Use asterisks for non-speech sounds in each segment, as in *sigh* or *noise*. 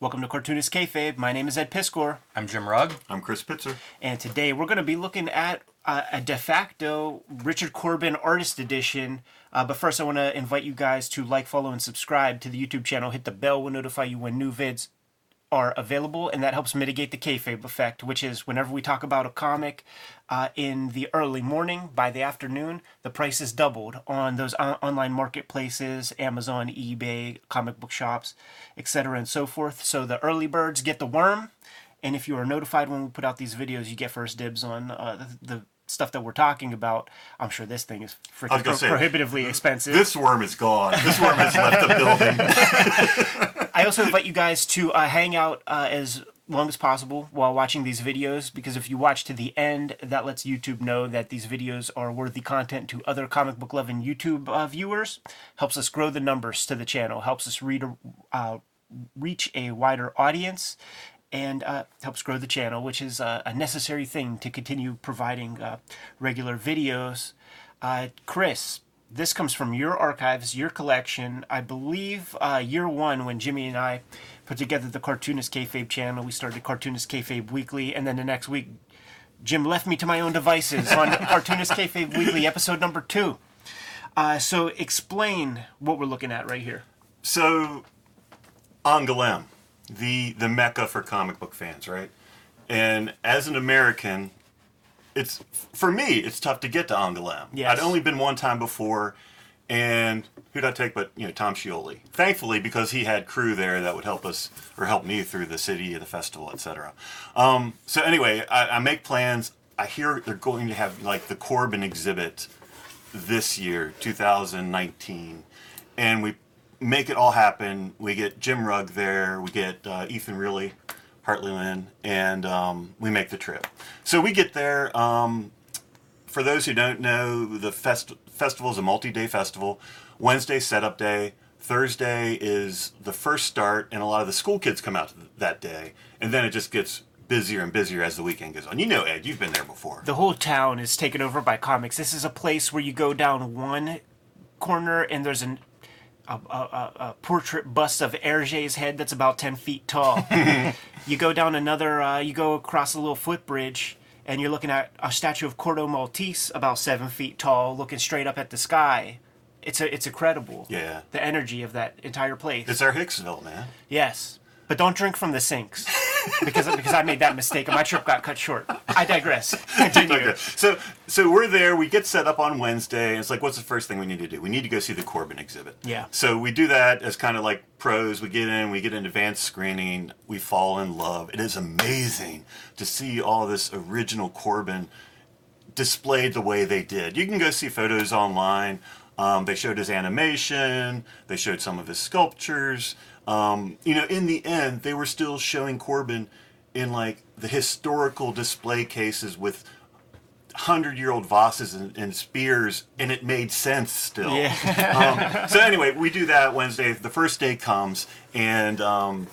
Welcome to Cartoonist Kayfabe. My name is Ed Piskor, I'm Jim Rugg. I'm Chris Pitzer. and today we're going to be looking at uh, a de facto Richard Corbin Artist Edition. Uh, but first, I want to invite you guys to like, follow, and subscribe to the YouTube channel. Hit the bell will notify you when new vids are available, and that helps mitigate the kayfabe effect, which is whenever we talk about a comic uh, in the early morning, by the afternoon, the price is doubled on those on- online marketplaces, Amazon, eBay, comic book shops, etc., and so forth. So the early birds get the worm, and if you are notified when we put out these videos, you get first dibs on uh, the, the stuff that we're talking about. I'm sure this thing is freaking say, prohibitively expensive. This worm is gone. This worm has left the building. *laughs* I also invite you guys to uh, hang out uh, as long as possible while watching these videos because if you watch to the end, that lets YouTube know that these videos are worthy content to other comic book loving YouTube uh, viewers. Helps us grow the numbers to the channel. Helps us read uh, reach a wider audience. And uh, helps grow the channel, which is uh, a necessary thing to continue providing uh, regular videos. Uh, Chris, this comes from your archives, your collection. I believe uh, year one when Jimmy and I put together the Cartoonist Kayfabe channel, we started Cartoonist Kayfabe Weekly, and then the next week, Jim left me to my own devices on *laughs* Cartoonist Kayfabe Weekly, episode number two. Uh, so explain what we're looking at right here. So, Angoulême, the the mecca for comic book fans, right? And as an American, it's for me, it's tough to get to Angoulême. Yes. I'd only been one time before, and who'd I take but you know Tom Scioli? Thankfully, because he had crew there that would help us or help me through the city, the festival, etc. Um, so anyway, I, I make plans. I hear they're going to have like the Corbin exhibit this year, 2019, and we make it all happen. We get Jim Rugg there, we get uh, Ethan Rilly, Lynn, and um, we make the trip. So we get there. Um, for those who don't know, the fest- festival is a multi-day festival. Wednesday setup day. Thursday is the first start, and a lot of the school kids come out that day, and then it just gets busier and busier as the weekend goes on. You know, Ed, you've been there before. The whole town is taken over by comics. This is a place where you go down one corner and there's an a, a, a, portrait bust of Hergé's head that's about 10 feet tall. *laughs* you go down another, uh, you go across a little footbridge and you're looking at a statue of Corto Maltese about 7 feet tall looking straight up at the sky. It's, a, it's incredible. Yeah. The energy of that entire place. It's our Hicksville, man. Yes. But don't drink from the sinks. Because, because I made that mistake and my trip got cut short. I digress. Continue. Okay. So so we're there. We get set up on Wednesday. And it's like, what's the first thing we need to do? We need to go see the Corbin exhibit. Yeah. So we do that as kind of like pros. We get in. We get an advanced screening. We fall in love. It is amazing to see all this original Corbin displayed the way they did. You can go see photos online. Um, they showed his animation. They showed some of his sculptures. Um, you know, in the end, they were still showing Corbin in like the historical display cases with hundred-year-old vases and, and spears, and it made sense still. *laughs* um, so anyway, we do that Wednesday. The first day comes, and um,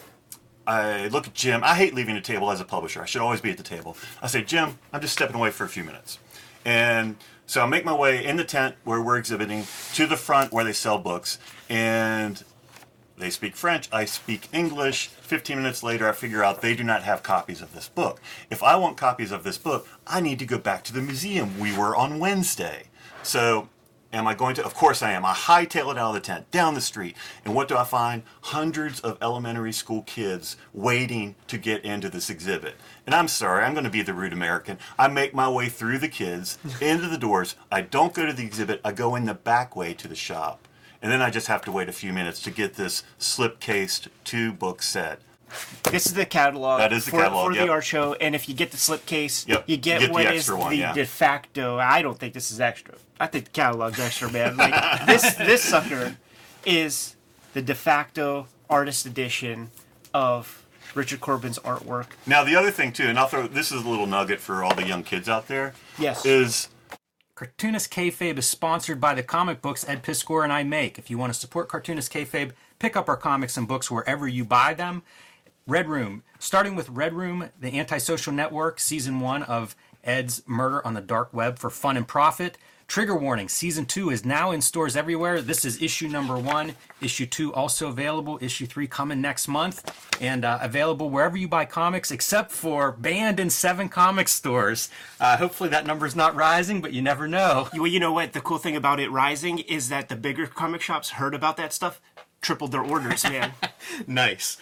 I look at Jim. I hate leaving the table as a publisher. I should always be at the table. I say, Jim, I'm just stepping away for a few minutes. And so I make my way in the tent where we're exhibiting to the front where they sell books. And they speak French, I speak English. 15 minutes later, I figure out they do not have copies of this book. If I want copies of this book, I need to go back to the museum we were on Wednesday. So, am I going to? Of course I am. I hightail it out of the tent, down the street. And what do I find? Hundreds of elementary school kids waiting to get into this exhibit. And I'm sorry, I'm going to be the rude American. I make my way through the kids, into the doors. I don't go to the exhibit, I go in the back way to the shop. And then I just have to wait a few minutes to get this slip-cased two-book set. This is the catalog. That is the for, catalog, for yep. the art show, and if you get the slipcase, Yep, you get you get the what is extra one, the yeah. de facto. I don't think this is extra. I think the catalog's extra, man. Like *laughs* this, this sucker is the de facto artist edition of Richard Corbin's artwork. Now the other thing too, and I'll throw this is a little nugget for all the young kids out there. Yes. Is Cartoonist Kayfabe is sponsored by the comic books Ed Piskor and I make. If you want to support Cartoonist Kayfabe, pick up our comics and books wherever you buy them. Red Room, starting with Red Room, the antisocial network, season one of Ed's Murder on the Dark Web for Fun and Profit. Trigger Warning Season 2 is now in stores everywhere. This is issue number one. Issue 2 also available. Issue 3 coming next month. And uh, available wherever you buy comics, except for banned in seven comic stores. Uh, hopefully that number's not rising, but you never know. *laughs* Well, you know what? The cool thing about it rising is that the bigger comic shops heard about that stuff, tripled their orders, man. *laughs* nice.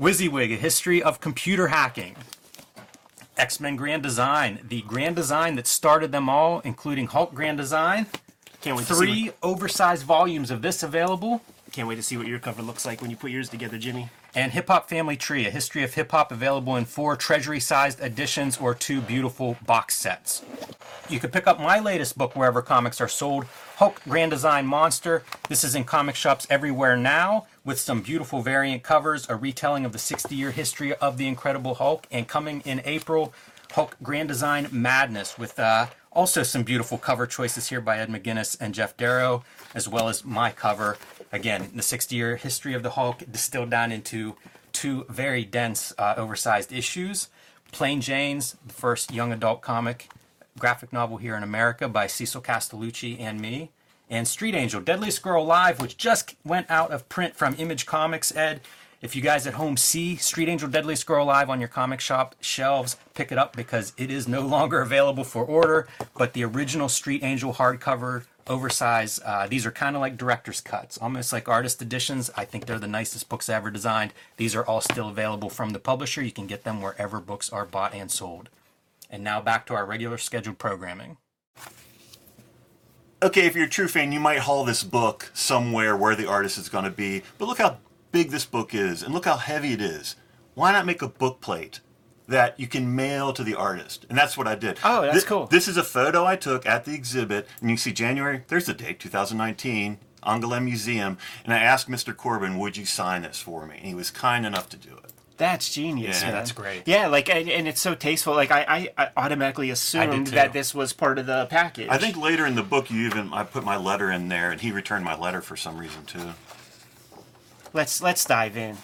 Wizzywig, A History of Computer Hacking. X Men Grand Design, the grand design that started them all, including Hulk Grand Design. Can't wait to see Three oversized volumes of this available. can't wait to see what your cover looks like when you put yours together, Jimmy. And Hip Hop Family Tree, a history of hip hop available in four treasury sized editions or two beautiful box sets. You can pick up my latest book wherever comics are sold Hulk Grand Design Monster. This is in comic shops everywhere now with some beautiful variant covers, a retelling of the 60 year history of the Incredible Hulk, and coming in April, Hulk Grand Design Madness with uh, also some beautiful cover choices here by Ed McGuinness and Geof Darrow, as well as my cover. Again, the 60 year history of the Hulk distilled down into two very dense, uh, oversized issues. Plain Jane's, the first young adult comic graphic novel here in America by Cecil Castellucci and me. And Street Angel, Deadly Girl Live, which just went out of print from Image Comics, Ed. If you guys at home see Street Angel Deadly Girl Live on your comic shop shelves, pick it up because it is no *laughs* longer available for order. But the original Street Angel hardcover, oversized, uh, these are kind of like director's cuts, almost like artist editions. I think they're the nicest books ever designed. These are all still available from the publisher. You can get them wherever books are bought and sold. And now back to our regular scheduled programming. Okay, if you're a true fan, you might haul this book somewhere where the artist is going to be. But look how big this book is, and look how heavy it is. Why not make a book plate that you can mail to the artist? And that's what I did. Oh, that's Thi- cool. This is a photo I took at the exhibit, and you see January. There's the date, 2019, Angoulême Museum. And I asked Mr. Corbin, "Would you sign this for me?" And he was kind enough to do it. That's genius. Yeah, man. that's great. Yeah, like and, and it's so tasteful. Like I, I, I automatically assumed too. that this was part of the package. I think later in the book, you even I put my letter in there, and he returned my letter for some reason too. let's let's dive in.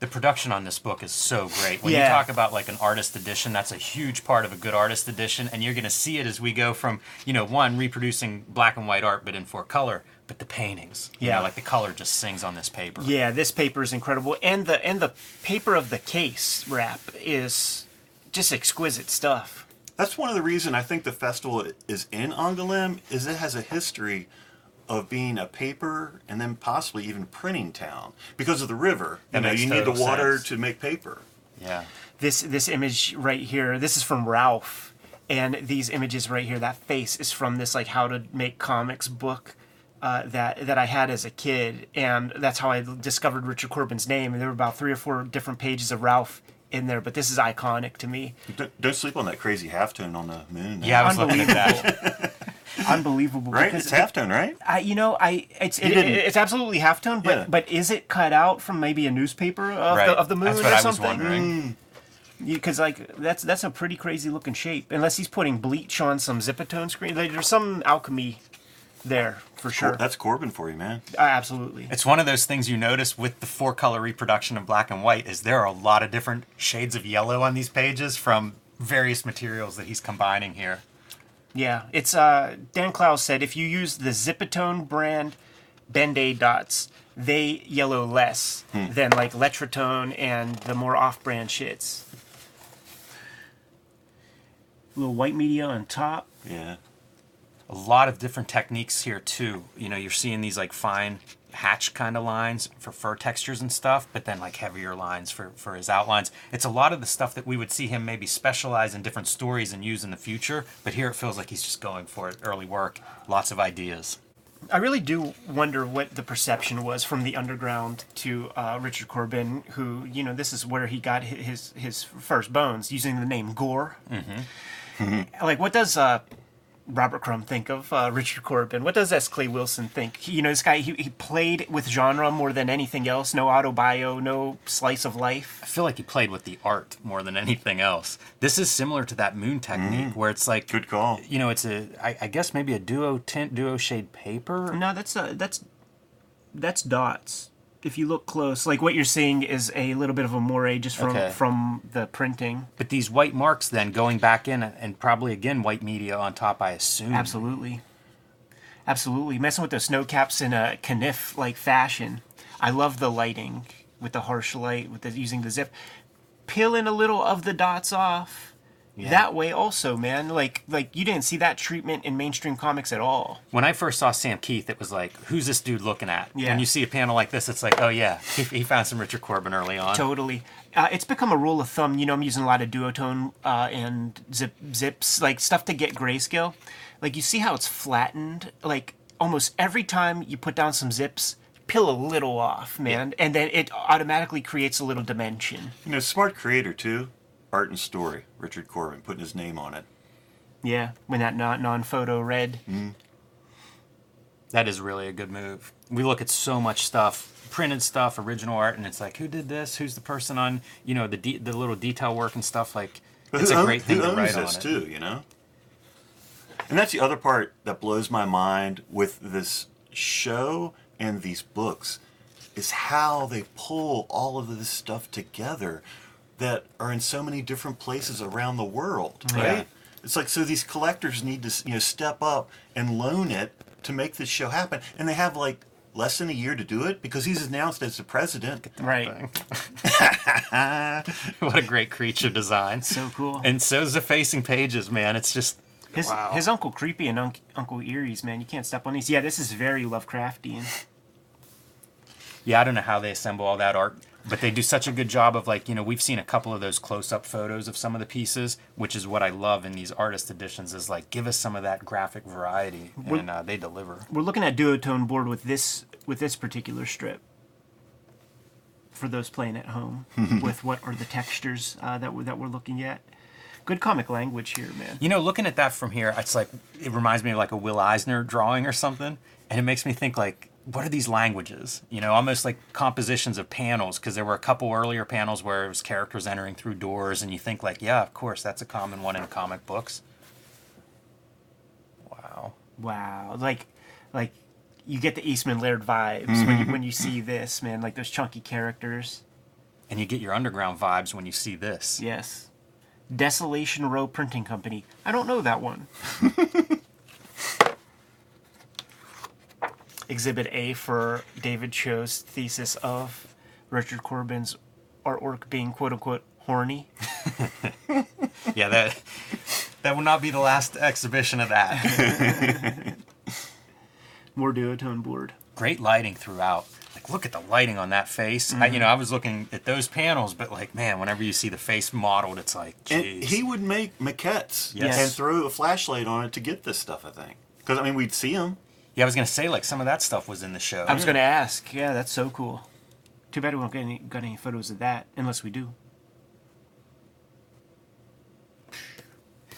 the production on this book is so great. When you talk about like an artist edition, that's a huge part of a good artist edition, and you're going to see it as we go from you know one reproducing black and white art, but in four color, but the paintings, you Yeah. know, like the color just sings on this paper. Yeah, this paper is incredible, and the and the paper of the case wrap is just exquisite stuff. That's one of the reasons I think the festival is in Angoulême is it has a history of being a paper and then possibly even printing town because of the river. That you know, makes you need the water sense. to make paper. yeah. This this image right here, this is from Ralph, and these images right here, that face is from this like how to make comics book. Uh, that that I had as a kid, and that's how I discovered Richard Corbin's name. And there were about three or four different pages of Ralph in there, but this is iconic to me. Don't, don't sleep on that crazy halftone on the moon. Yeah, I was looking at that. *laughs* Unbelievable, right. because It's halftone, right? I, you know, I it's it, it's absolutely halftone, but Yeah. but is it cut out from maybe a newspaper of, Right. the, of the moon That's or I something? wondering. Because like that's that's a pretty crazy looking shape. Unless he's putting bleach on some zipatone screen, Like, there's some alchemy there for sure. That's Corbin for you, man. Uh, absolutely. It's one of those things you notice with the four color reproduction of black and white is there are a lot of different shades of yellow on these pages from various materials that he's combining here. Yeah, it's uh Dan Clowes said if you use the Zipatone brand Band-Aid dots, they yellow less than like Letratone and the more off-brand shits. A little white media on top. Yeah. A lot of different techniques here too. You know, you're seeing these like fine hatch kind of lines for fur textures and stuff, but then like heavier lines for for his outlines. It's a lot of the stuff that we would see him maybe specialize in different stories and use in the future, but here it feels like he's just going for it. Early work, lots of ideas. I really do wonder what the perception was from the underground to uh, Richard Corbin, who you know this is where he got his his first bones using the name Gore. Mm-hmm. like, what does uh, Robert Crumb think of uh, Richard Corbin? What does S. Clay Wilson think? He- you know, this guy he, he played with genre more than anything else. No autobio, no slice of life. I feel like he played with the art more than anything else. This is similar to that moon technique where it's like Good call. You know, it's a I, I guess maybe a duo tint, duo shade paper. No, that's uh, that's that's dots. If you look close, like what you're seeing is a little bit of a moire just from Okay. from the printing. But these white marks then going back in and probably again white media on top, I assume. Absolutely. Absolutely, messing with those snow caps in a Kniff like fashion. I love the lighting with the harsh light with the using the zip, peeling a little of the dots off. That way, also, man, like like you didn't see that treatment in mainstream comics at all. When I first saw Sam Kieth, it was like, who's this dude looking at? Yeah. When you see a panel like this, it's like, oh yeah, he, he found some Richard Corbin early on. Totally. Uh, it's become a rule of thumb. You know, I'm using a lot of duotone uh, and zip zips, like stuff to get grayscale. Like you see how it's flattened. Like almost every time you put down some zips, peel a little off, man, and then it automatically creates a little dimension. You know, smart creator too. Art and story. Richard Corbin putting his name on it. Yeah, when that non non photo red. Mm-hmm. That is really a good move. We look at so much stuff, printed stuff, original art, and it's like, who did this? Who's the person on, you know, the de- the little detail work and stuff. Like, But it's who a own- great thing who to owns write on this it. too, you know. And that's the other part that blows my mind with this show and these books is how they pull all of this stuff together that are in so many different places around the world, right? Yeah. It's like so these collectors need to you know step up and loan it to make this show happen, and they have like less than a year to do it because he's announced as the president. Right. *laughs* what a great creature design. So cool. And so's the facing pages, man. It's just His wow. his Uncle Creepy and Unc Uncle Eerie's, man. You can't step on these. Yeah, this is very Lovecraftian. Yeah, I don't know how they assemble all that art, but they do such a good job of like, you know, we've seen a couple of those close-up photos of some of the pieces, which is what I love in these artist editions is like give us some of that graphic variety and uh, they deliver. We're looking at duotone board with this with this particular strip. For those playing at home, *laughs* with what are the textures uh, that we're that we're looking at. Good comic language here, man. You know, looking at that from here, it's like it reminds me of like a Will Eisner drawing or something, and it makes me think like, what are these languages? You know, almost like compositions of panels, because there were a couple earlier panels where it was characters entering through doors, and you think like, yeah, of course, that's a common one in comic books. Wow. Wow, like like you get the Eastman Laird vibes when you mm-hmm. when you see this, man. Like those chunky characters. And you get your underground vibes when you see this. Yes. Desolation Row Printing Company. I don't know that one. *laughs* Exhibit A for David Cho's thesis of Richard Corbin's artwork being quote unquote horny. *laughs* Yeah, that that will not be the last exhibition of that. *laughs* More duotone board. Great lighting throughout. Like, look at the lighting on that face. I, you mm-hmm. know, I was looking at those panels, but like, man, whenever you see the face modeled, it's like, And jeez. he would make maquettes Yes. and throw a flashlight on it to get this stuff. I think because I mean we'd see him. Yeah, I was gonna say like some of that stuff was in the show. I was gonna ask. Yeah, that's so cool. Too bad we won't get any got any photos of that, unless we do.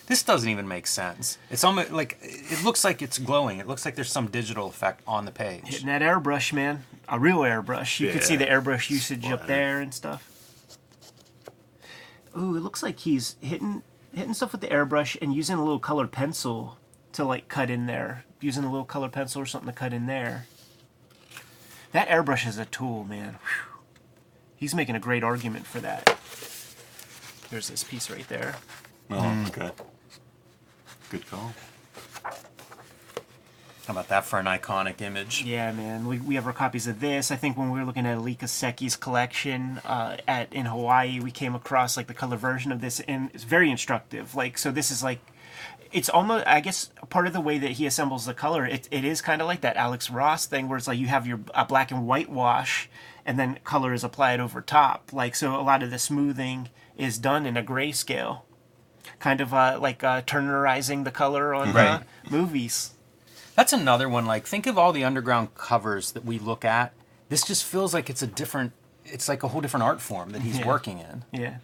This doesn't even make sense. It's almost like it looks like it's glowing. It looks like there's some digital effect on the page. Hitting that airbrush, man. A real airbrush. You could see the airbrush usage up there and stuff. Ooh, it looks like he's hitting hitting stuff with the airbrush and using a little colored pencil to like cut in there. Using a little colored pencil or something to cut in there. That airbrush is a tool, man. Whew. He's making a great argument for that. There's this piece right there. Oh, okay. Good call. How about that for an iconic image? Yeah, man. We, we have our copies of this. I think when we were looking at Alika Seki's collection uh, at in Hawaii, we came across like the color version of this, and it's very instructive. Like, so this is like, it's almost I guess part of the way that he assembles the color. It, it is kind of like that Alex Ross thing, where it's like you have your uh, black and white wash, and then color is applied over top. Like, so a lot of the smoothing is done in a grayscale, kind of uh, like uh, Turnerizing the color on Right. movies. That's another one. Like, think of all the underground covers that we look at. This just feels like it's a different. It's like a whole different art form that he's Yeah. working in. Yeah.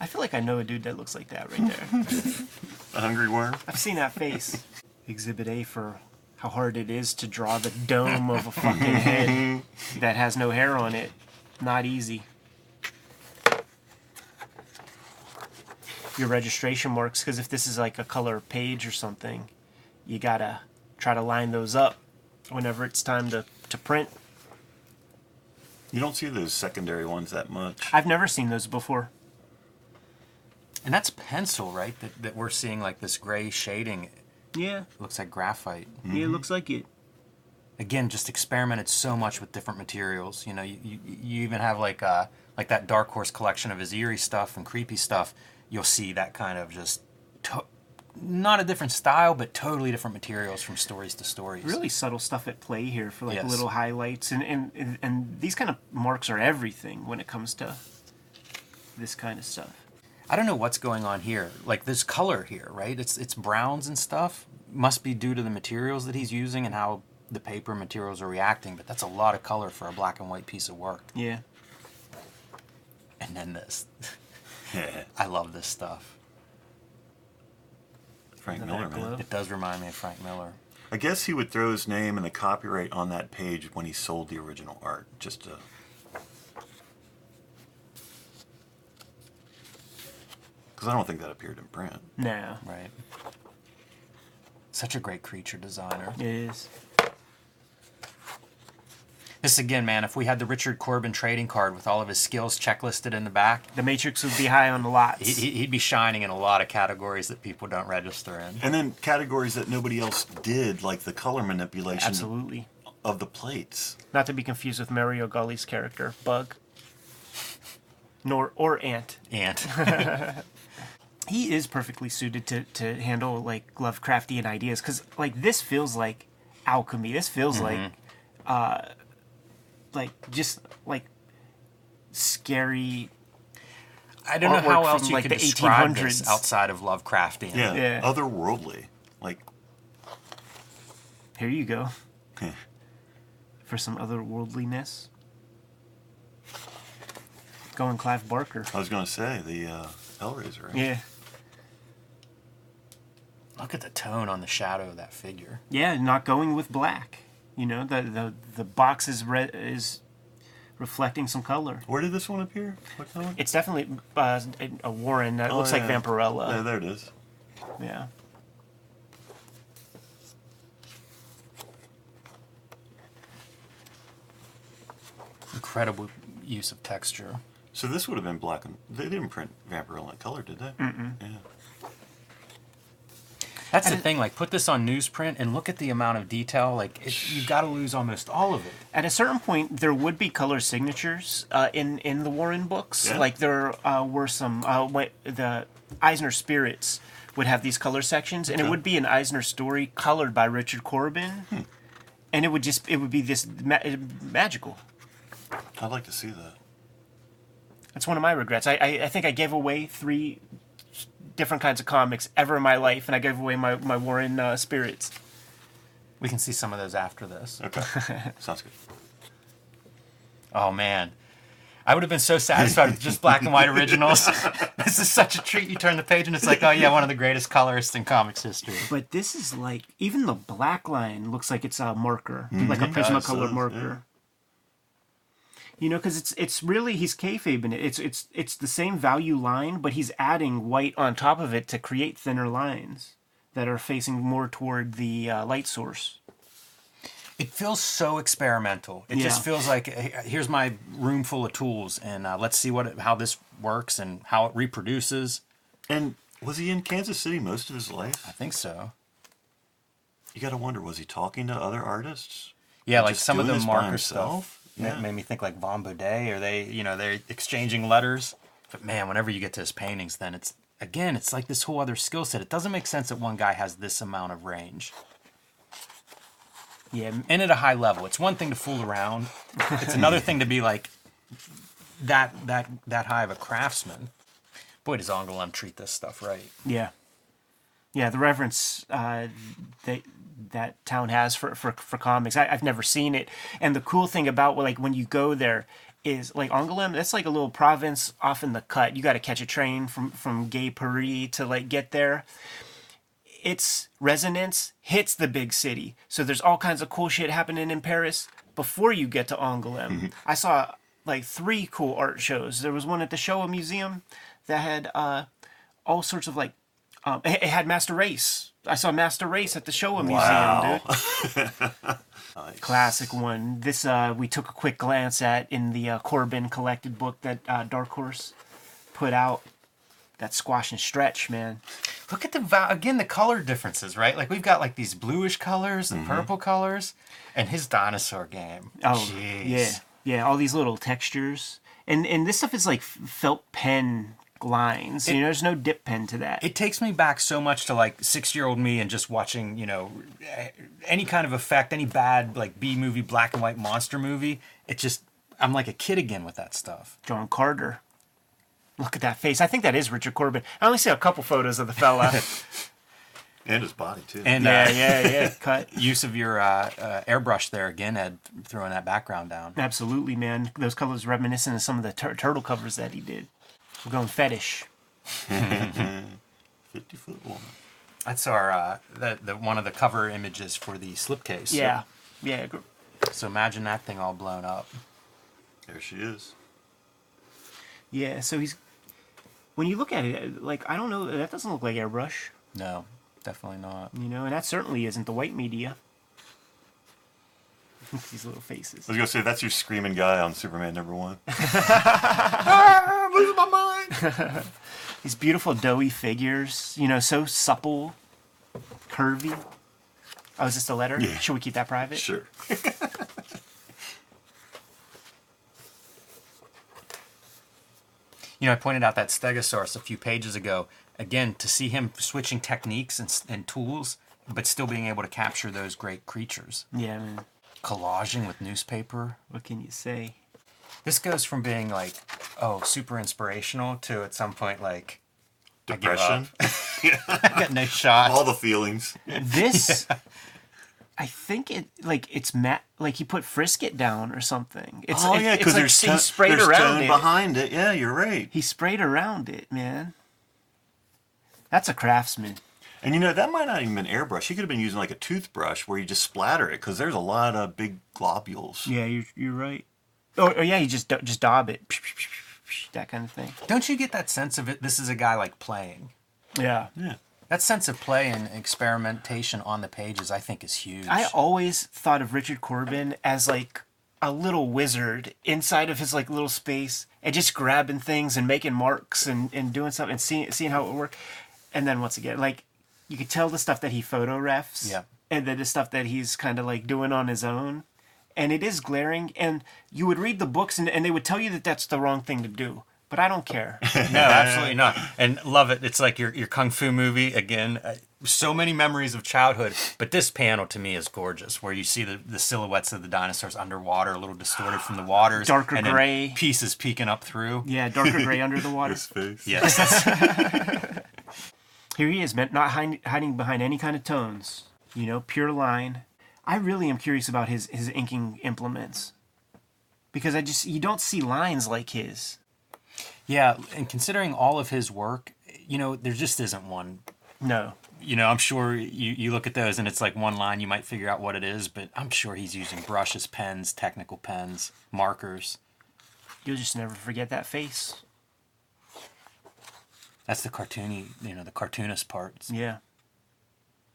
I feel like I know a dude that looks like that right there. *laughs* A hungry worm. I've seen that face. *laughs* Exhibit A for how hard it is to draw the dome of a fucking head that has no hair on it. Not easy. Your registration marks, because if this is like a color page or something, you gotta try to line those up whenever it's time to, to print. You don't see those secondary ones that much. I've never seen those before. And that's pencil, right? That, that we're seeing like this gray shading. Yeah, It looks like graphite. yeah, it looks like it. Again, just experimented so much with different materials. You know, you, you, you even have like uh like that Dark Horse collection of his eerie stuff and creepy stuff. You'll see that kind of just to- not a different style, but totally different materials from stories to stories. Really subtle stuff at play here for like Yes. little highlights, and and and these kind of marks are everything when it comes to this kind of stuff. I don't know what's going on here. Like this color here, right? It's it's browns and stuff. Must be due to the materials that he's using and how the paper materials are reacting. But that's a lot of color for a black and white piece of work. Yeah. And then this, *laughs* I love this stuff. Frank Isn't Miller, that glow? man. It does remind me of Frank Miller. I guess he would throw his name and the copyright on that page when he sold the original art, just to. Because I don't think that appeared in print. No, Right. Such a great creature designer. it is. This again, man. If we had the Richard Corbin trading card with all of his skills checklisted in the back, The Matrix would be high on the lots. he- he- he'd be shining in a lot of categories that people don't register in. And then categories that nobody else did, like the color manipulation Absolutely. of the plates. Not to be confused with Mario Gully's character, Bug. Nor or Ant. And *laughs* *laughs* He is perfectly suited to, to handle like Lovecraftian ideas because like this feels like alchemy. This feels like uh like just like scary I don't know how else from, you like, could the describe this outside of Lovecraftian. Yeah, Yeah. otherworldly. Like, here you go for some otherworldliness. Going Clive Barker. I was going to say, the uh, Hellraiser. right? Yeah. Look at the tone on the shadow of that figure. Yeah, not going with black. You know, the the, the box is re- is reflecting some color. Where did this one appear? What color? It's definitely uh, a Warren. That Oh, looks yeah. like Vampirella. Yeah, there it is. Yeah. Incredible use of texture. So this would have been black and they didn't print Vampirella in color, did they? Mm-mm. Yeah. That's the And it- thing. Like, put this on newsprint and look at the amount of detail. Like, it, you've got to lose almost all of it. At a certain point, there would be color signatures uh, in in the Warren books. Yeah. Like there uh, were some. Uh, what the Eisner Spirits would have these color sections, and it would be an Eisner story colored by Richard Corbin, and it would just it would be this ma- magical. I'd like to see that. That's one of my regrets. I, I, I think I gave away three different kinds of comics ever in my life, and I gave away my, my Warren uh, Spirits. We can see some of those after this. Okay. *laughs* Sounds good. Oh man, I would have been so satisfied with just black and white originals. *laughs* this is such a treat. You turn the page and it's like, oh yeah, one of the greatest colorists in comics history. But this is like even the black line looks like it's a marker, like a Prismacolor does, does, marker. You know, because it's it's really he's kayfabing it. It's it's it's the same value line, but he's adding white on top of it to create thinner lines that are facing more toward the uh, light source. It feels so experimental. It just feels like here's my room full of tools, and uh, let's see what it, how this works and how it reproduces. And was he in Kansas City most of his life? I think so. You got to wonder, was he talking to other artists? Yeah, like some of doing the this by marker stuff himself? ma- Yeah. made me think like Vaughn Bodé, or they, you know, they're exchanging letters. But man, whenever you get to his paintings, then it's again, it's like this whole other skill set. It doesn't make sense that one guy has this amount of range Yeah, and at a high level. It's one thing to fool around. It's another *laughs* thing to be like that that that high of a craftsman. Boy, does Angoulême treat this stuff right. yeah, yeah. The reverence uh, that that town has for for, for comics, I, I've never seen it. And the cool thing about like when you go there is like Angoulême. That's like a little province off in the cut. You got to catch a train from from Gay Paris to like get there. its resonance hits the big city. So there's all kinds of cool shit happening in Paris before you get to Angoulême. I saw like three cool art shows. There was one at the Shoah Museum that had uh, all sorts of like, um, it had Master Race. I saw Master Race at the Shoah Wow. Museum, dude. *laughs* Classic one. This uh, we took a quick glance at in the uh, Corbin collected book that uh, Dark Horse put out. that squash and stretch, man. Look at the again the color differences, right? Like we've got like these bluish colors and purple colors, and his dinosaur game. Oh, Jeez. yeah, yeah. All these little textures, and and this stuff is like felt pen lines. you know, there's no dip pen to that. It takes me back so much to like six year old me and just watching, you know, any kind of effect, any bad like B movie, black and white monster movie. It just, I'm like a kid again with that stuff. John Carter. Look at that face. I think that is Richard Corbin. I only see a couple photos of the fella. *laughs* And his body too. And yeah, uh, yeah, yeah. *laughs* Cut. use of your uh, uh, airbrush there again, Ed, throwing that background down. Absolutely, man. Those colors reminiscent of some of the tur- turtle covers that he did. We're going fetish. *laughs* fifty foot woman. That's our uh, the, the one of the cover images for the slipcase. Yeah, yeah. gr- So imagine that thing all blown up. There she is. Yeah, so he's when you look at it, like I don't know, that doesn't look like airbrush, No, definitely not. you know, and that certainly isn't the white media. These little faces. I was gonna say that's your screaming guy on Superman number one. *laughs* ah, I'm losing my mind. *laughs* These beautiful doughy figures, you know, so supple, curvy. Oh, is this a letter? Yeah. Should we keep that private? Sure. *laughs* You know, I pointed out that Stegosaurus a few pages ago. Again, to see him switching techniques and, and tools, but still being able to capture those great creatures. Yeah, man. Collaging with newspaper. What can you say? This goes from being like, oh, super inspirational to at some point like, I give Depression. *laughs* *laughs* I got no shot. All the feelings. This, *laughs* I think it like it's Matt. Like he put Frisket down or something. It's oh it- yeah, it's because like there's he stone, sprayed there's around stone it. behind it. Yeah, you're right. He sprayed around it, man. That's a craftsman. And you know that might not even been airbrush. He could have been using like a toothbrush where you just splatter it because there's a lot of big globules. Yeah, you're you're right. Oh, oh yeah, you just do- just daub it, that kind of thing. Don't you get that sense of it? This is a guy like playing. Yeah. Yeah. That sense of play and experimentation on the pages, I think, is huge. I always thought of Richard Corbin as like a little wizard inside of his like little space and just grabbing things and making marks and, and doing something and seeing seeing how it would work. And then once again, like you could tell the stuff that he photo refs. Yeah. And then the stuff that he's kind of like doing on his own. And it is glaring. And you would read the books and, and they would tell you that that's the wrong thing to do. But I don't care. *laughs* no, absolutely not. And love it. It's like your your kung fu movie again. Uh, so many memories of childhood, but this panel to me is gorgeous, where you see the, the silhouettes of the dinosaurs underwater, a little distorted from the waters, Darker and gray. pieces peeking up through. yeah, darker gray *laughs* under the water. His face. Yes, *laughs* Here he is, man, not hiding, hiding behind any kind of tones. You know, pure line. I really am curious about his his inking implements because I just you don't see lines like his. yeah. And considering all of his work, you know, there just isn't one. No, You know, I'm sure you, you look at those and it's like one line, you might figure out what it is, but I'm sure he's using brushes, pens, technical pens, markers. you'll just never forget that face. That's the cartoony, you know, the cartoonist parts. Yeah,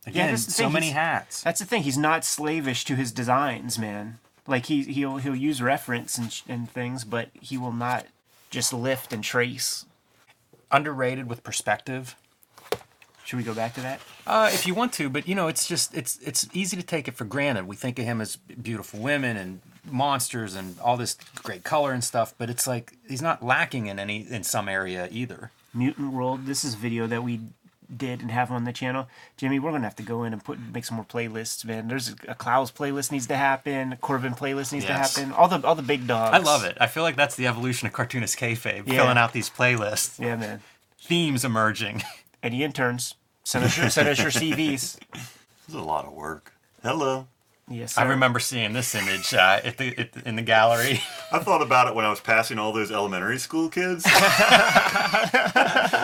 Again, the so many he's- hats. that's the thing. He's not slavish to his designs, man. Like he he'll he'll use reference and and things, but he will not just lift and trace. Underrated with perspective. Should we go back to that? Uh, if you want to, but you know, it's just it's it's easy to take it for granted. We think of him as beautiful women and monsters and all this great color and stuff, but it's like he's not lacking in any in some area either. Mutant World. This is a video that we did and have on the channel. Jimmy, we're gonna have to go in and put make some more playlists, man. There's a, a Clowes playlist needs to happen. A Corbin playlist needs Yes. to happen. All the all the big dogs. I love it. I feel like that's the evolution of cartoonist kayfabe, Yeah. filling out these playlists, Yeah, man. themes emerging. Any interns? Send us your send us your *laughs* CVs. This is a lot of work. Hello. Yes, I remember seeing this image uh, at the, at in the gallery. *laughs* I thought about it when I was passing all those elementary school kids. *laughs*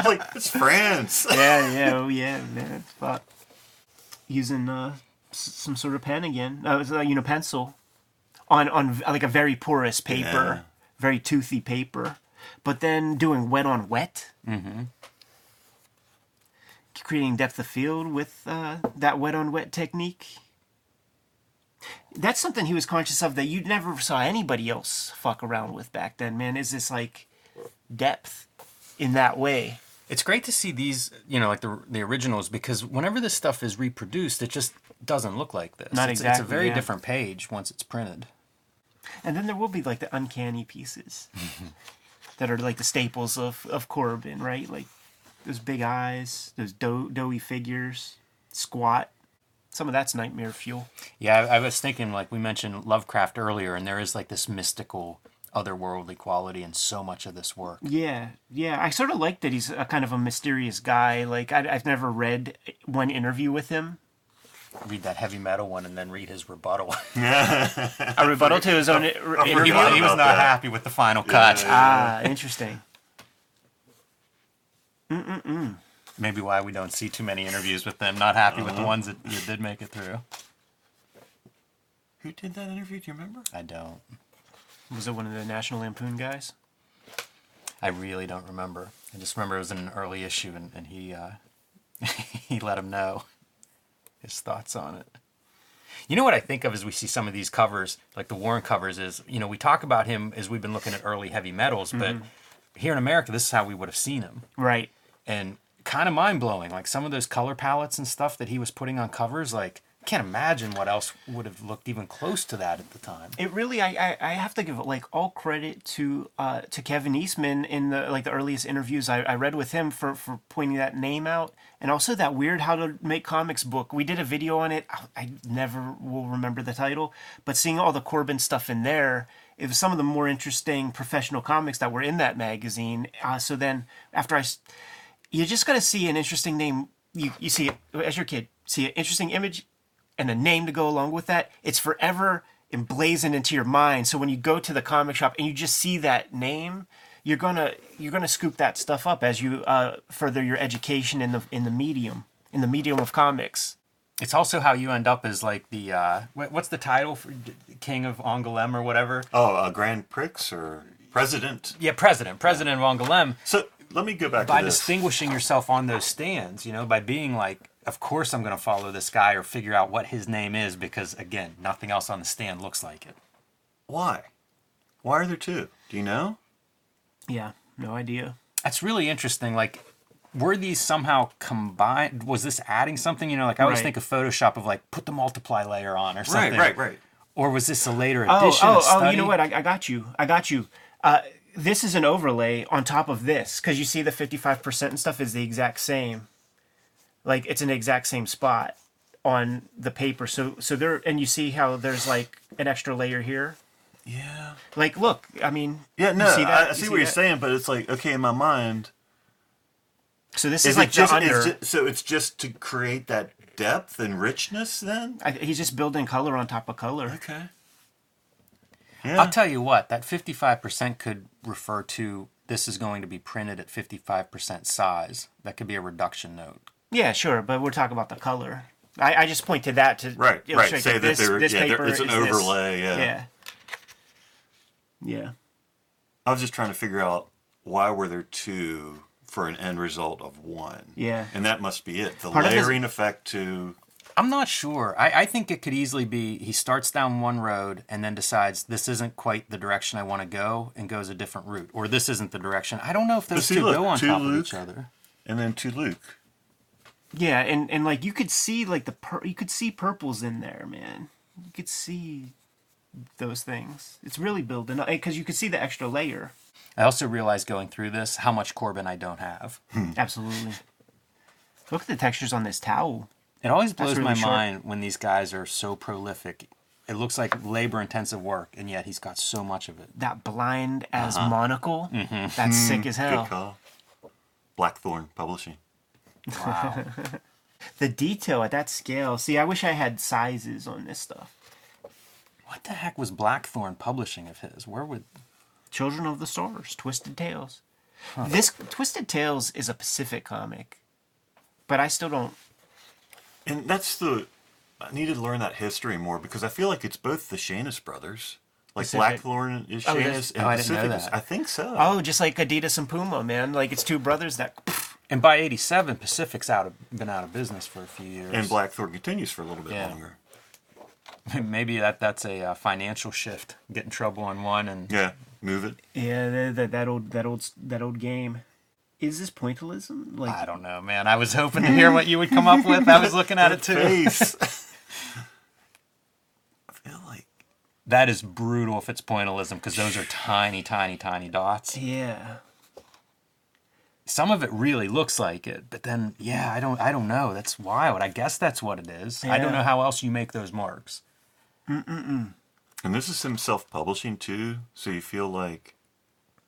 like it's France. *laughs* Yeah, yeah, oh yeah, man. Fuck. Using uh, some sort of pen again. Uh, it's, uh, you know, pencil on on like a very porous paper, Yeah. very toothy paper, but then doing wet on wet. Mm-hmm. Creating depth of field with uh, that wet on wet technique. That's something he was conscious of that you never saw anybody else fuck around with back then, man. Is this like depth in that way? It's great to see these, you know, like the the originals, because whenever this stuff is reproduced, it just doesn't look like this. Not it's, It's a very yeah. different page once it's printed. And then there will be like the uncanny pieces *laughs* that are like the staples of, of Corbin, right? Like those big eyes, those dough, doughy figures, squat. Some of that's nightmare fuel. Yeah, I, I was thinking, like we mentioned Lovecraft earlier, and there is like this mystical, otherworldly quality in so much of this work. Yeah, yeah. I sort of like that he's a kind of a mysterious guy. Like I, I've never read one interview with him. Read that heavy metal one, and then read his rebuttal. *laughs* A rebuttal to his own *laughs* he, interview. was, he was not that. happy with the final cut. Ah, interesting. Maybe why we don't see too many interviews with them. Not happy with the ones that you did make it through. Who did that interview? Do you remember? I don't. Was it one of the National Lampoon guys? I really don't remember. I just remember it was in an early issue, and, and he uh, *laughs* he let him know his thoughts on it. You know what I think of as we see some of these covers, like the Warren covers, is you know we talk about him as we've been looking at early heavy metals, but here in America, this is how we would have seen him, Right. and kind of mind blowing. Like some of those color palettes and stuff that he was putting on covers, like I can't imagine what else would have looked even close to that at the time. It really, I, I, I have to give like all credit to uh, to Kevin Eastman in the like the earliest interviews I, I read with him for for pointing that name out, and also that weird how to make comics book. We did a video on it. I, I never will remember the title, but seeing all the Corbin stuff in there, it was some of the more interesting professional comics that were in that magazine. Uh, so then after I, s- you just got to see an interesting name. You you see it as your kid, see an interesting image and a name to go along with that, it's forever emblazoned into your mind. So when you go to the comic shop and you just see that name, you're gonna you're gonna scoop that stuff up as you uh, further your education in the in the medium in the medium of comics. It's also how you end up as like the uh, what's the title for King of Angoulême or whatever? Oh, uh, Grand Prix or President. Yeah, president, president of Angoulême. So let me go back By to distinguishing yourself on those stands, you know, by being like, of course I'm going to follow this guy or figure out what his name is because again, nothing else on the stand looks like it. Why? Why are there two? Do you know? Yeah, no idea. That's really interesting. Like, were these somehow combined? Was this adding something? You know, like I always Right. think of Photoshop of like put the multiply layer on or something. right. Right, right. Or was this a later Oh, addition? oh, a oh! You know what? I, I got you. I got you. Uh, this is an overlay on top of this because you see the fifty-five percent and stuff is the exact same. Like it's an exact same spot on the paper. So so there, and you see how there's like an extra layer here. Yeah. Like, look, I mean, Yeah, no, see that? I, I You see, what you're saying, but it's like, okay, in my mind, So this is, is, like just, under. it- so it's just to create that depth and richness then? I, he's just building color on top of color. Okay. I'll tell you what, that 55% could refer to this is going to be printed at 55% size. That could be a reduction note. Yeah, sure, but we're talking about the color. I, I just point to that to Right, right. Say that this, there- this yeah, paper it's an is this. overlay, yeah. Yeah. Yeah. I was just trying to figure out why were there two for an end result of one. Yeah. And that must be it. The Part layering effect to I'm not sure. I, I think it could easily be he starts down one road and then decides this isn't quite the direction I want to go and goes a different route. Or this isn't the direction. I don't know if those see, two look, go on to top of each other. and then to Luke. Yeah, and, and like you could see like the pur- you could see purples in there, man. You could see those things. It's really building up because you could see the extra layer. I also realized going through this how much Corbin I don't have. Hmm. Absolutely. Look at the textures on this towel. It always blows really my sharp. mind when these guys are so prolific. It looks like labor intensive work, and yet he's got so much of it. That blind as Uh-huh. monocle. Mm-hmm. That's sick as hell. Good call. Blackthorn Publishing. Wow. *laughs* The detail at that scale. See, I wish I had sizes on this stuff. what the heck was Blackthorn publishing of his? Where would Children of the Stars, Twisted Tales. This Twisted Tales is a Pacific comic, but I still don't. And that's the I needed to learn that history more because I feel like it's both the Schanes brothers. Like Pacific. Blackthorn is Oh, Schanes and Oh, I didn't know that. I think so. Oh, just like Adidas and Puma, man. Like it's two brothers that. *laughs* And by '87, Pacific's out of been out of business for a few years. And Blackthorn continues for a little bit Yeah. longer. *laughs* Maybe that that's a uh, financial shift. Get in trouble on one, and Yeah, move it. Yeah, that, that, that old that old that old game. Is this pointillism? Like I don't know, man. I was hoping to hear what you would come up with. I was *laughs* looking at it too. *laughs* I feel like That is brutal if it's pointillism because those are tiny, tiny, tiny dots. yeah. Some of it really looks like it, but then yeah, I don't I don't know. That's wild. I guess that's what it is. I don't know how else you make those marks. And this is him self-publishing too, so you feel like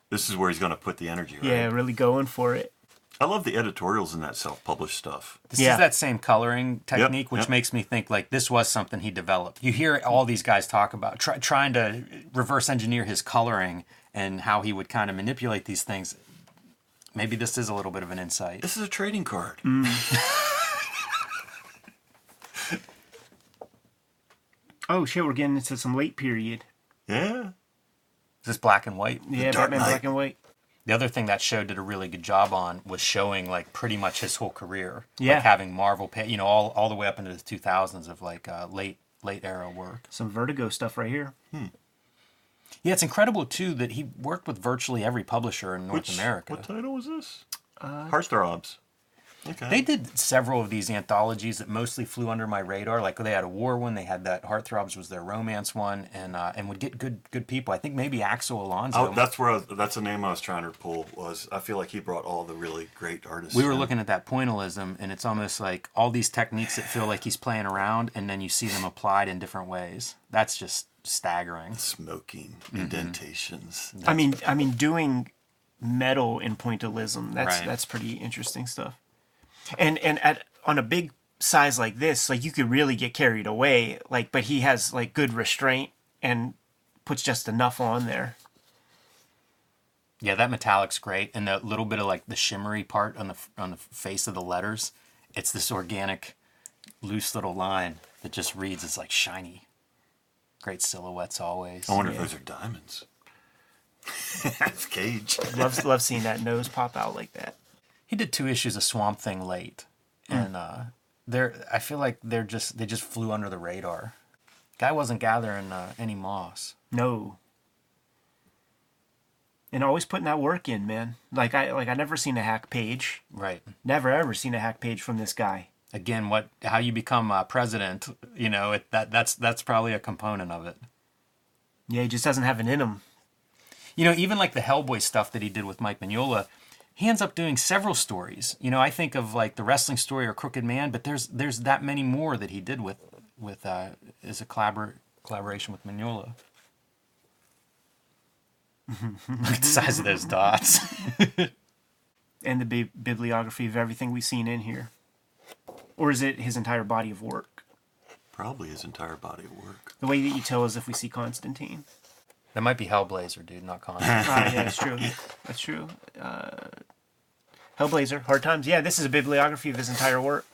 this is where he's going to put the energy. Right? Yeah, really going for it. I love the editorials in that self-published stuff. This Yeah. is that same coloring technique, which yep. makes me think like this was something he developed. You hear all these guys talk about try, trying to reverse engineer his coloring and how he would kind of manipulate these things. Maybe this is a little bit of an insight. This is a trading card. Mm. *laughs* Oh shit, we're getting into some late period. Yeah. Is this black and white? Yeah, Dark Batman Knight. Black and White. The other thing that show did a really good job on was showing like pretty much his whole career. Yeah. Like having Marvel, pa- you know, all, all the way up into the 2000s of like uh, late late era work. Some Vertigo stuff right here. Hmm. Yeah, it's incredible too that he worked with virtually every publisher in North Which- America. What title was this? Uh, Heartthrobs. Okay. They did several of these anthologies that mostly flew under my radar. Like they had a war one, they had that Heartthrobs was their romance one, and uh, and would get good good people. I think maybe Axel Alonso. Oh, that's where I was, that's the name I was trying to pull. Was I feel like he brought all the really great artists. we were in. looking at that pointillism, and it's almost like all these techniques that feel like he's playing around, and then you see them applied in different ways. That's just staggering. smoking Mm-hmm. indentations. I mean, I mean, doing metal in pointillism. That's Right. that's pretty interesting stuff. And and at on a big size like this, like you could really get carried away. Like, but he has like good restraint and puts just enough on there. Yeah, that metallic's great, and the little bit of like the shimmery part on the on the face of the letters, it's this organic, loose little line that just reads. It's like shiny. Great silhouettes always. I wonder Yeah. if those are diamonds. *laughs* That's Cage. Love *laughs* love seeing that nose pop out like that. He did two issues of Swamp Thing late, Hmm. and uh, they're I feel like they're just they just flew under the radar. Guy wasn't gathering uh, any moss. No. And always putting that work in, man. Like I like I never seen a hack page. Right. Never ever seen a hack page from this guy. Again, what how you become uh, president? You know, it, that that's that's probably a component of it. Yeah, he just doesn't have it in him. You know, even like the Hellboy stuff that he did with Mike Mignola, he ends up doing several stories. You know, I think of like the wrestling story or Crooked Man, but there's there's that many more that he did with with uh, as a collabor- collaboration with Mignola. *laughs* Look at the size of those dots. *laughs* and the bi- bibliography of everything we've seen in here. Or is it his entire body of work? Probably his entire body of work. The way that you tell is if we see Constantine. that might be Hellblazer, dude, not Con. Ah, yeah, that's true. *laughs* That's true. Uh, Hellblazer, Hard Times. Yeah, this is a bibliography of his entire work.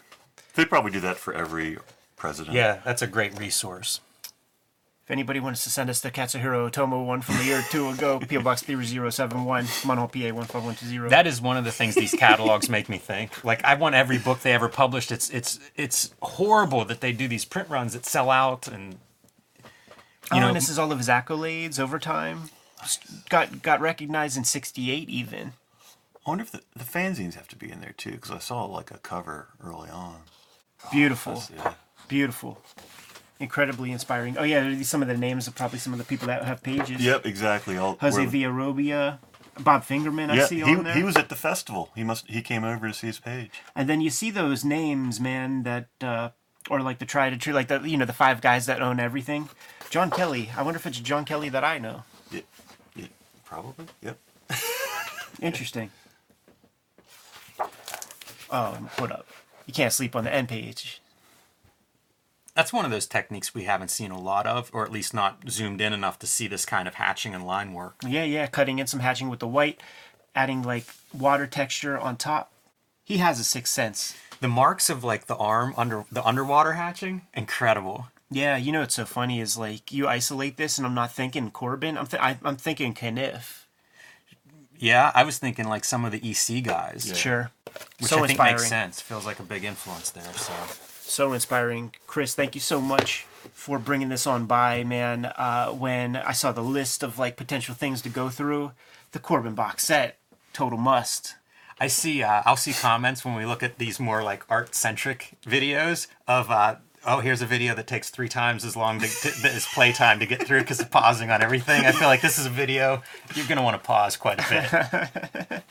They probably do that for every president. yeah, that's a great resource. If anybody wants to send us the Katsuhiro Otomo one from a year or two ago, *laughs* PO Box 3071, Munhall PA 15120. That is one of the things these catalogs make me think. Like I want every book they ever published. It's it's it's horrible that they do these print runs that sell out and oh, you know and this is all of his accolades over time. Got got recognized in 68 even. I wonder if the, the fanzines have to be in there too, because I saw like a cover early on. Beautiful. That's- yeah. Beautiful. Incredibly inspiring. Oh yeah, some of the names of probably some of the people that have pages. Yep, exactly. All, Jose Villarrubia, Bob Fingerman, I yeah, see he, on there. he was at the festival. He must he came over to see his page. And then you see those names, man, that uh, or like the tried and true, like the you know the five guys that own everything. John Kelly. I wonder if it's John Kelly that I know. Yeah, yeah, probably. Yep. Interesting. Oh, hold up. You can't sleep on the end page. that's one of those techniques we haven't seen a lot of, or at least not zoomed in enough to see this kind of hatching and line work. Yeah, yeah, cutting in some hatching with the white, adding like water texture on top. He has a sixth sense. The marks of like the arm under the underwater hatching, incredible. Yeah, you know what's so funny is like you isolate this, and I'm not thinking Corben. I'm th- I, I'm thinking Kniff. Yeah, I was thinking like some of the EC guys, Yeah. Sure. which so I think inspiring. makes sense. Feels like a big influence there. So so inspiring. Chris, thank you so much for bringing this on by, man. Uh, when I saw the list of like potential things to go through, the Corben box set, total must. I see. Uh, I'll see comments when we look at these more like art centric videos of. Uh, oh, here's a video that takes three times as long to, to as playtime to get through because of pausing on everything. I feel like this is a video you're gonna want to pause quite a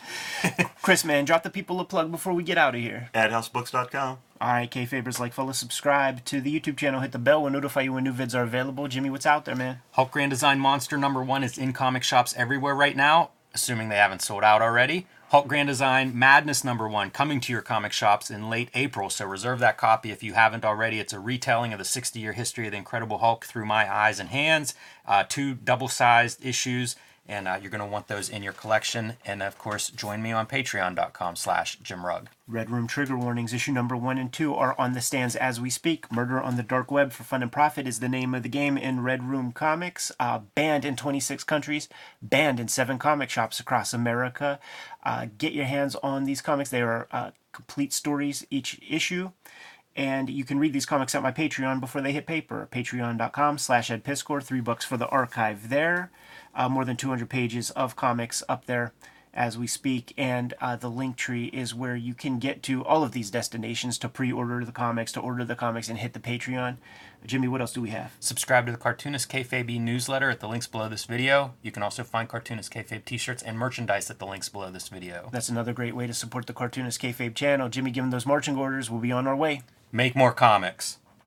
bit. *laughs* Chris, man, drop the people a plug before we get out of here. AdHouseBooks.com. All right, Kayfabers, like, follow, subscribe to the YouTube channel. Hit the bell. We'll notify you when new vids are available. Jimmy, what's out there, man? Hulk Grand Design Monster number one is in comic shops everywhere right now, assuming they haven't sold out already. Hulk Grand Design Madness number one coming to your comic shops in late April, so reserve that copy if you haven't already. It's a retelling of the 60 year history of the Incredible Hulk through my eyes and hands. Uh, two double sized issues and uh, you're going to want those in your collection. And of course, join me on patreon.com slash jimrugg. Red Room Trigger Warnings, issue number one and two are on the stands as we speak. Murder on the Dark Web for Fun and Profit is the name of the game in Red Room Comics. Uh, banned in 26 countries, banned in seven comic shops across America. Uh, get your hands on these comics. They are uh, complete stories each issue and you can read these comics at my patreon before they hit paper patreon.com slash edpiskor three bucks for the archive there uh, more than 200 pages of comics up there as we speak. And uh, the link tree is where you can get to all of these destinations to pre-order the comics to order the comics and hit the patreon. Jimmy what else do we have? Subscribe to the cartoonist kayfabe newsletter at the links below this video. You can also find cartoonist kayfabe t-shirts and merchandise at the links below this video. That's another great way to support the cartoonist kayfabe channel. Jimmy given those marching orders we'll be on our way. Make more comics